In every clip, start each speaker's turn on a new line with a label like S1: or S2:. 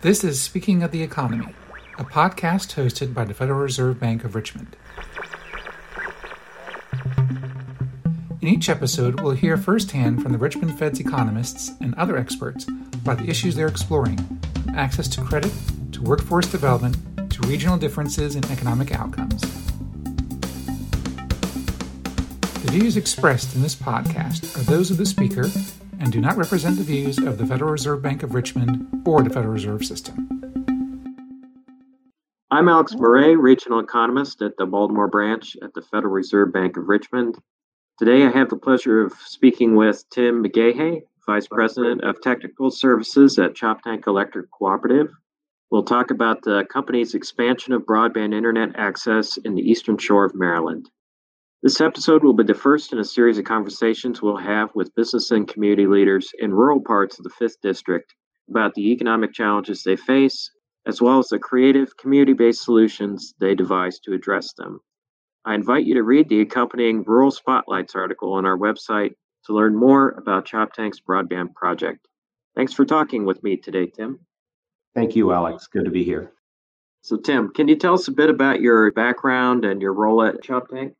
S1: This is Speaking of the Economy, a podcast hosted by the Federal Reserve Bank of Richmond. In each episode, we'll hear firsthand from the Richmond Fed's economists and other experts about the issues they're exploring, from access to credit, to workforce development, to regional differences in economic outcomes. The views expressed in this podcast are those of the speaker and do not represent the views of the Federal Reserve Bank of Richmond or the Federal Reserve System.
S2: I'm Alex Murray, regional economist at the Baltimore branch at the Federal Reserve Bank of Richmond. Today, I have the pleasure of speaking with Tim McGaha, Vice President of Technical Services at Choptank Electric Cooperative. We'll talk about the company's expansion of broadband internet access in the eastern shore of Maryland. This episode will be the first in a series of conversations we'll have with business and community leaders in rural parts of the 5th District about the economic challenges they face, as well as the creative, community based solutions they devise to address them. I invite you to read the accompanying Rural Spotlights article on our website to learn more about Choptank's broadband project. Thanks for talking with me today, Tim.
S3: Thank you, Alex. Good to be here.
S2: So, Tim, can you tell us a bit about your background and your role at Choptank?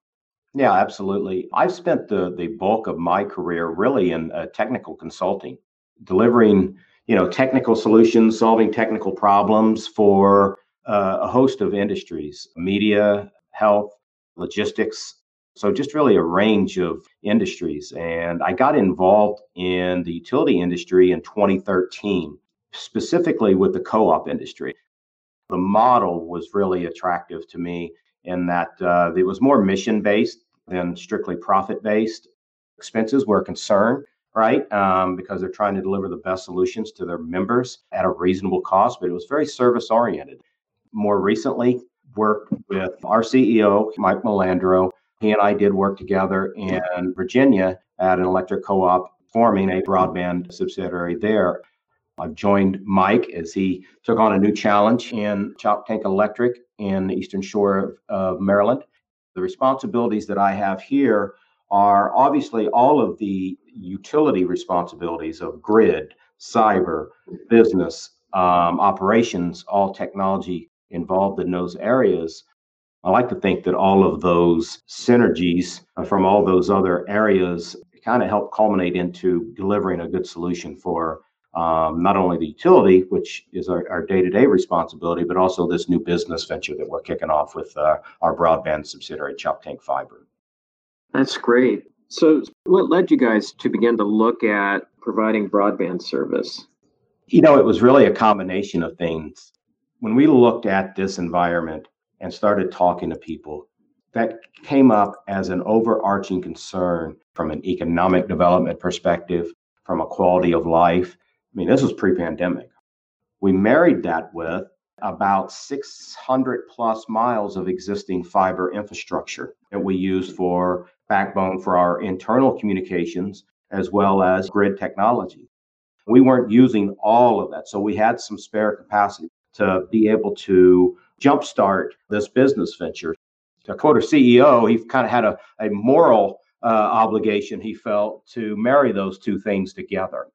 S3: Yeah, absolutely. I've spent the the bulk of my career really in uh, technical consulting, delivering you know technical solutions, solving technical problems for uh, a host of industries, media, health, logistics. So just really a range of industries. And I got involved in the utility industry in 2013, specifically with the co-op industry. The model was really attractive to me in that uh, it was more mission based than strictly profit based. Expenses were a concern, right? Um, because they're trying to deliver the best solutions to their members at a reasonable cost, but it was very service oriented. More recently, worked with our CEO, Mike Malandro. He and I did work together in Virginia at an electric co op, forming a broadband subsidiary there. I've joined Mike as he took on a new challenge in Choptank Electric in the eastern shore of, of Maryland. The responsibilities that I have here are obviously all of the utility responsibilities of grid, cyber, business, um, operations, all technology involved in those areas. I like to think that all of those synergies from all those other areas kind of help culminate into delivering a good solution for um, not only the utility, which is our, day-to-day responsibility, but also this new business venture that we're kicking off with uh, our broadband subsidiary, Choptank Fiber.
S2: That's great. So, what led you guys to begin to look at providing broadband service?
S3: You know, it was really a combination of things. When we looked at this environment and started talking to people, that came up as an overarching concern from an economic development perspective, from a quality of life, I mean, this was pre pandemic. We married that with about 600 plus miles of existing fiber infrastructure that we use for backbone for our internal communications as well as grid technology. We weren't using all of that. So we had some spare capacity to be able to jumpstart this business venture. To quote our CEO, he kind of had a, a moral uh, obligation, he felt, to marry those two things together.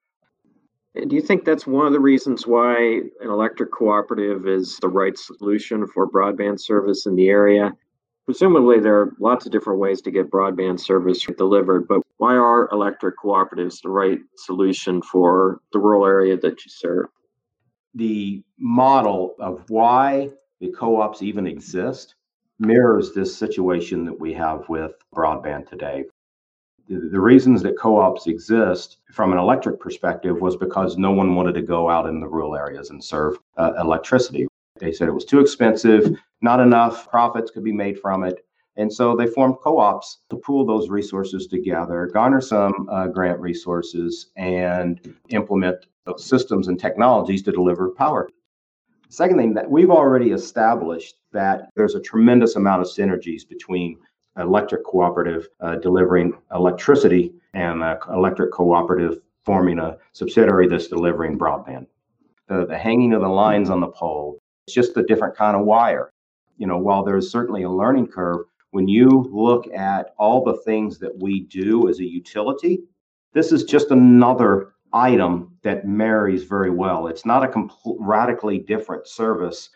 S2: Do you think that's one of the reasons why an electric cooperative is the right solution for broadband service in the area? Presumably, there are lots of different ways to get broadband service delivered, but why are electric cooperatives the right solution for the rural area that you serve?
S3: The model of why the co ops even exist mirrors this situation that we have with broadband today the reasons that co-ops exist from an electric perspective was because no one wanted to go out in the rural areas and serve uh, electricity. They said it was too expensive, not enough profits could be made from it. And so they formed co ops to pool those resources together, garner some uh, grant resources, and implement those systems and technologies to deliver power. Second thing that we've already established that there's a tremendous amount of synergies between electric cooperative uh, delivering electricity and an electric cooperative forming a subsidiary that's delivering broadband. The, the hanging of the lines on the pole, it's just a different kind of wire. You know, while there's certainly a learning curve, when you look at all the things that we do as a utility, this is just another item that marries very well. It's not a complete, radically different service.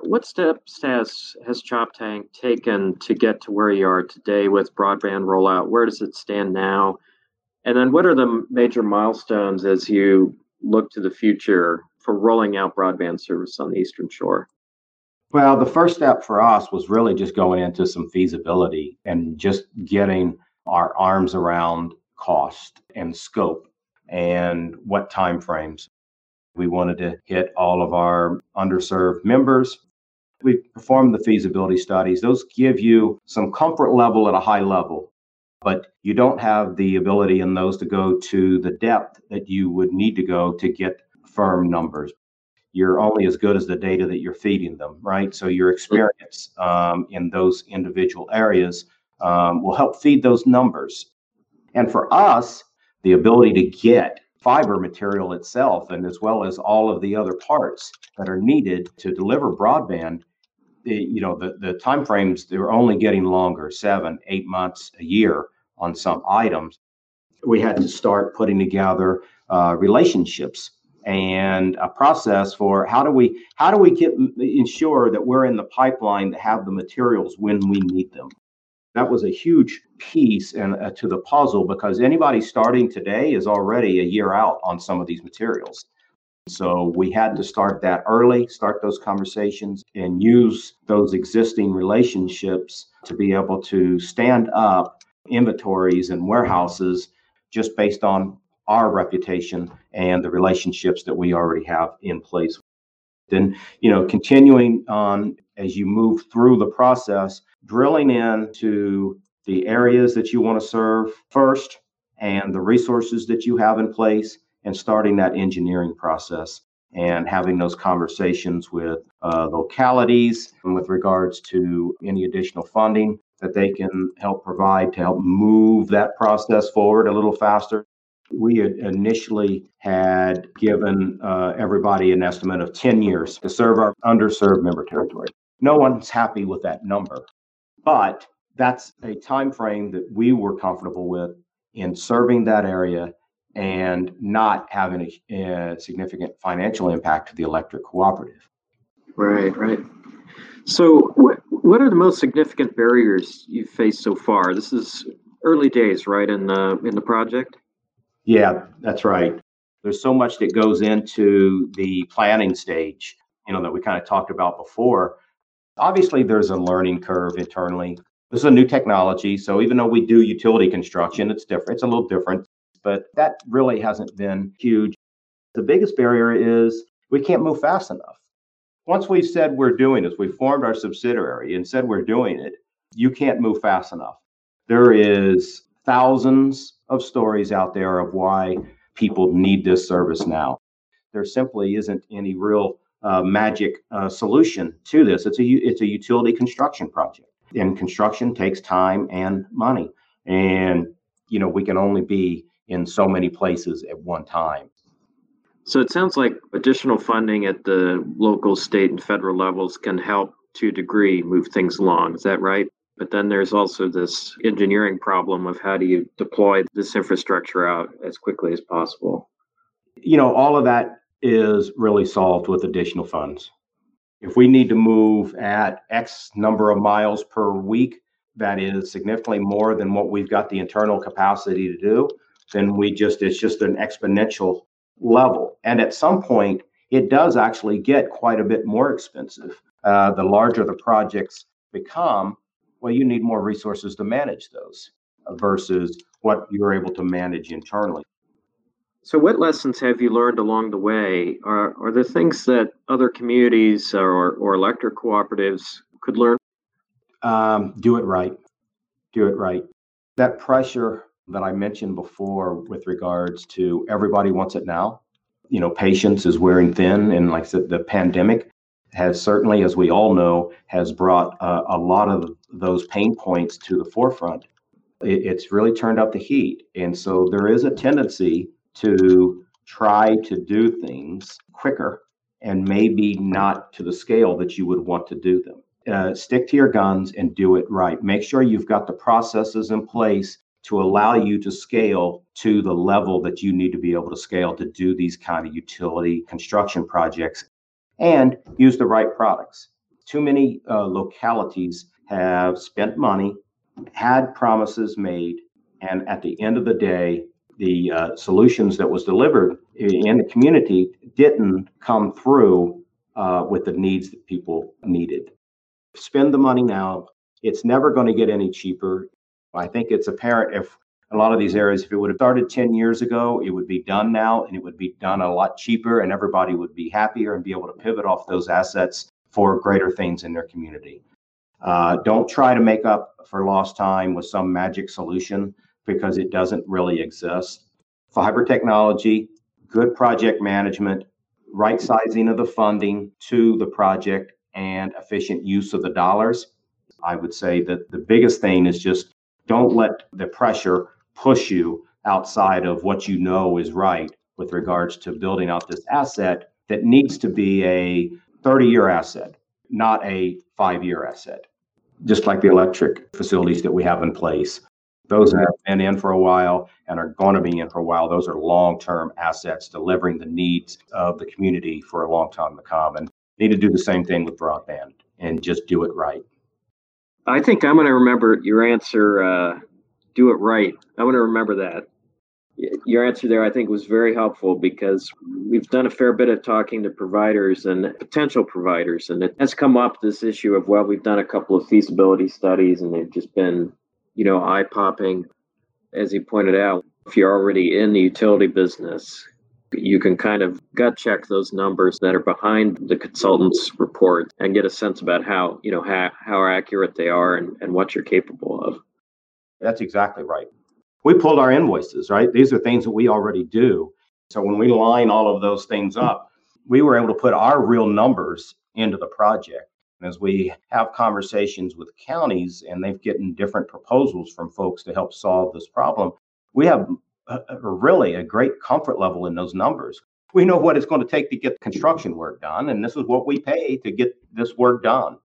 S2: What steps has has Choptank taken to get to where you are today with broadband rollout? Where does it stand now? And then what are the major milestones as you look to the future for rolling out broadband service on the Eastern Shore?
S3: Well, the first step for us was really just going into some feasibility and just getting our arms around cost and scope and what time frames. We wanted to hit all of our underserved members. We performed the feasibility studies. Those give you some comfort level at a high level, but you don't have the ability in those to go to the depth that you would need to go to get firm numbers. You're only as good as the data that you're feeding them, right? So your experience um, in those individual areas um, will help feed those numbers. And for us, the ability to get fiber material itself and as well as all of the other parts that are needed to deliver broadband you know the, the time frames they're only getting longer seven eight months a year on some items. We had to start putting together uh, relationships and a process for how do we how do we get ensure that we're in the pipeline to have the materials when we need them that was a huge piece and uh, to the puzzle because anybody starting today is already a year out on some of these materials. So we had to start that early, start those conversations, and use those existing relationships to be able to stand up inventories and warehouses just based on our reputation and the relationships that we already have in place. Then, you know, continuing on as you move through the process, drilling into the areas that you want to serve first and the resources that you have in place and starting that engineering process and having those conversations with uh, localities and with regards to any additional funding that they can help provide to help move that process forward a little faster. We had initially had given uh, everybody an estimate of 10 years to serve our underserved member territory. No one's happy with that number. But that's a time frame that we were comfortable with in serving that area and not having a, a significant financial impact to the electric cooperative.
S2: Right, right. So, what, what are the most significant barriers you've faced so far? This is early days, right, in the in the project.
S3: Yeah, that's right. There's so much that goes into the planning stage, you know, that we kind of talked about before. Obviously, there's a learning curve internally. This is a new technology. So even though we do utility construction, it's different. It's a little different, but that really hasn't been huge. The biggest barrier is we can't move fast enough. Once we've said we're doing this, we formed our subsidiary and said we're doing it, you can't move fast enough. There is thousands of stories out there of why people need this service now. There simply isn't any real uh, magic uh, solution to this. It's a it's a utility construction project, and construction takes time and money, and you know we can only be in so many places at one time.
S2: So it sounds like additional funding at the local, state, and federal levels can help to a degree move things along. Is that right? But then there's also this engineering problem of how do you deploy this infrastructure out as quickly as possible.
S3: You know, all of that is really solved with additional funds. If we need to move at X number of miles per week, that is significantly more than what we've got the internal capacity to do, then we just, it's just an exponential level. And at some point, it does actually get quite a bit more expensive. Uh, the larger the projects become, well, you need more resources to manage those versus what you're able to manage internally.
S2: So, what lessons have you learned along the way? Are, are there things that other communities or, or electric cooperatives could learn?
S3: Um, do it right. Do it right. That pressure that I mentioned before with regards to everybody wants it now, you know, patience is wearing thin. And like I said, the pandemic has certainly, as we all know, has brought uh, a lot of those pain points to the forefront. It, it's really turned up the heat. And so there is a tendency to try to do things quicker and maybe not to the scale that you would want to do them. Uh, stick to your guns and do it right. Make sure you've got the processes in place to allow you to scale to the level that you need to be able to scale to do these kind of utility construction projects and use the right products. Too many uh, localities have spent money, had promises made, and at the end of the day, the uh, solutions that was delivered in the community didn't come through uh, with the needs that people needed. Spend the money now. It's never going to get any cheaper. I think it's apparent if a lot of these areas, if it would have started 10 years ago, it would be done now and it would be done a lot cheaper and everybody would be happier and be able to pivot off those assets for greater things in their community. Uh, don't try to make up for lost time with some magic solution because it doesn't really exist. Fiber technology, good project management, right sizing of the funding to the project, and efficient use of the dollars. I would say that the biggest thing is just don't let the pressure push you outside of what you know is right with regards to building out this asset that needs to be a 30 year asset, not a five year asset. Just like the electric facilities that we have in place. Those that have been in for a while and are going to be in for a while. Those are long term assets delivering the needs of the community for a long time to come. And need to do the same thing with broadband and just do it right.
S2: I think I'm going to remember your answer uh, do it right. I'm going to remember that. Your answer there, I think, was very helpful because we've done a fair bit of talking to providers and potential providers, and it has come up this issue of well, we've done a couple of feasibility studies, and they've just been, you know, eye popping. As he pointed out, if you're already in the utility business, you can kind of gut check those numbers that are behind the consultant's report and get a sense about how you know how, how accurate they are and, and what you're capable of
S3: that's exactly right. We pulled our invoices, right? These are things that we already do. So when we line all of those things up, we were able to put our real numbers into the project. As we have conversations with counties and they've gotten different proposals from folks to help solve this problem, we have a, a really a great comfort level in those numbers. We know what it's going to take to get construction work done, and this is what we pay to get this work done.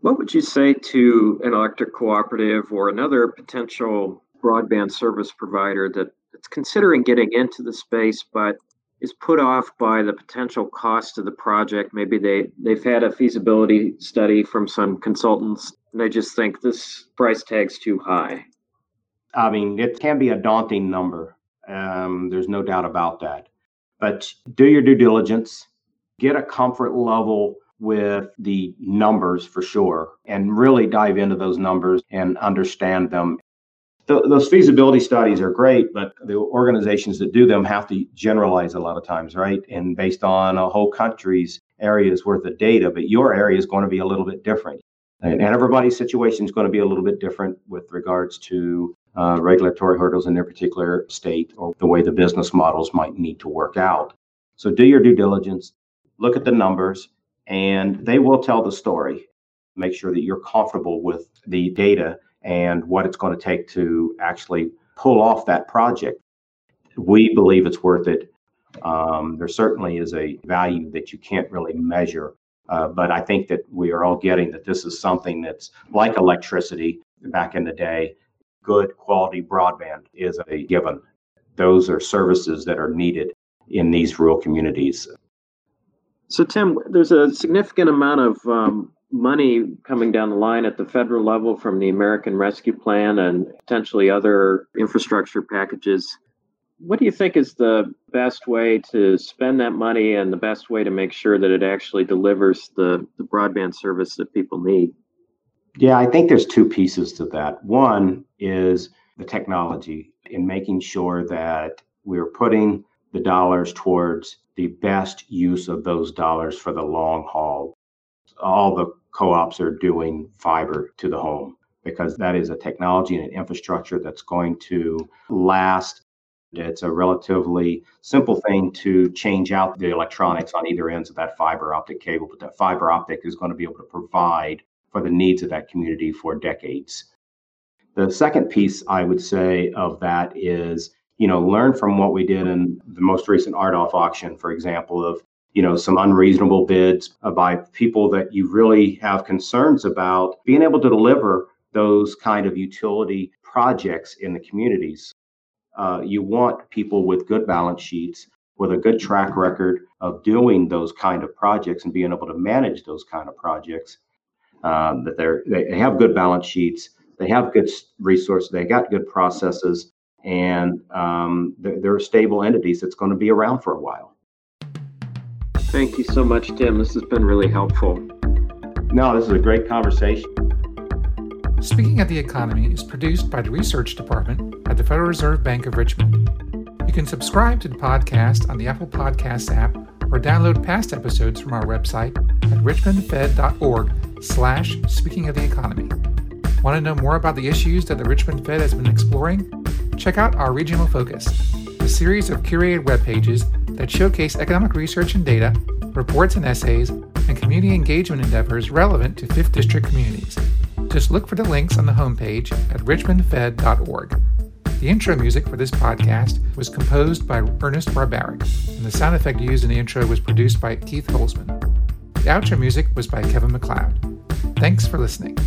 S2: What would you say to an electric cooperative or another potential broadband service provider that, that's considering getting into the space but is put off by the potential cost of the project? Maybe they, they've had a feasibility study from some consultants and they just think this price tag's too high.
S3: I mean, it can be a daunting number. Um, there's no doubt about that. But do your due diligence, get a comfort level with the numbers for sure and really dive into those numbers and understand them. Th- those feasibility studies are great, but the organizations that do them have to generalize a lot of times, right? And based on a whole country's areas worth of data, but your area is going to be a little bit different. And everybody's situation is going to be a little bit different with regards to uh, regulatory hurdles in their particular state or the way the business models might need to work out. So do your due diligence, look at the numbers, and they will tell the story. Make sure that you're comfortable with the data and what it's going to take to actually pull off that project. We believe it's worth it. Um, there certainly is a value that you can't really measure, uh, but I think that we are all getting that this is something that's like electricity back in the day. Good quality broadband is a given. Those are services that are needed in these rural communities.
S2: So, Tim, there's a significant amount of um, money coming down the line at the federal level from the American Rescue Plan and potentially other infrastructure packages. What do you think is the best way to spend that money and the best way to make sure that it actually delivers the, the broadband service that people need?
S3: Yeah, I think there's two pieces to that. One is the technology in making sure that we're putting the dollars towards the best use of those dollars for the long haul. All the co ops are doing fiber to the home because that is a technology and an infrastructure that's going to last. It's a relatively simple thing to change out the electronics on either ends of that fiber optic cable, but that fiber optic is going to be able to provide for the needs of that community for decades. The second piece I would say of that is you know, learn from what we did in the most recent RDOF auction, for example, of, you know, some unreasonable bids by people that you really have concerns about being able to deliver those kind of utility projects in the communities, uh, you want people with good balance sheets, with a good track record of doing those kind of projects and being able to manage those kind of projects. Um, that they're they have good balance sheets, they have good resources, they got good processes, and um, they're, they're stable entities that's going to be around for a while.
S2: Thank you so much, Tim. This has been really helpful.
S3: No, this is a great conversation.
S1: Speaking of the Economy is produced by the Research Department at the Federal Reserve Bank of Richmond. You can subscribe to the podcast on the Apple Podcasts app or download past episodes from our website at richmondfed.org slash speaking of the economy. Want to know more about the issues that the Richmond Fed has been exploring? Check out our Regional Focus, a series of curated web pages that showcase economic research and data, reports and essays, and community engagement endeavors relevant to 5th District communities. Just look for the links on the homepage at richmondfed.org. The intro music for this podcast was composed by Ernest Barbaric, and the sound effect used in the intro was produced by Keith Holzman. The outro music was by Kevin MacLeod. Thanks for listening.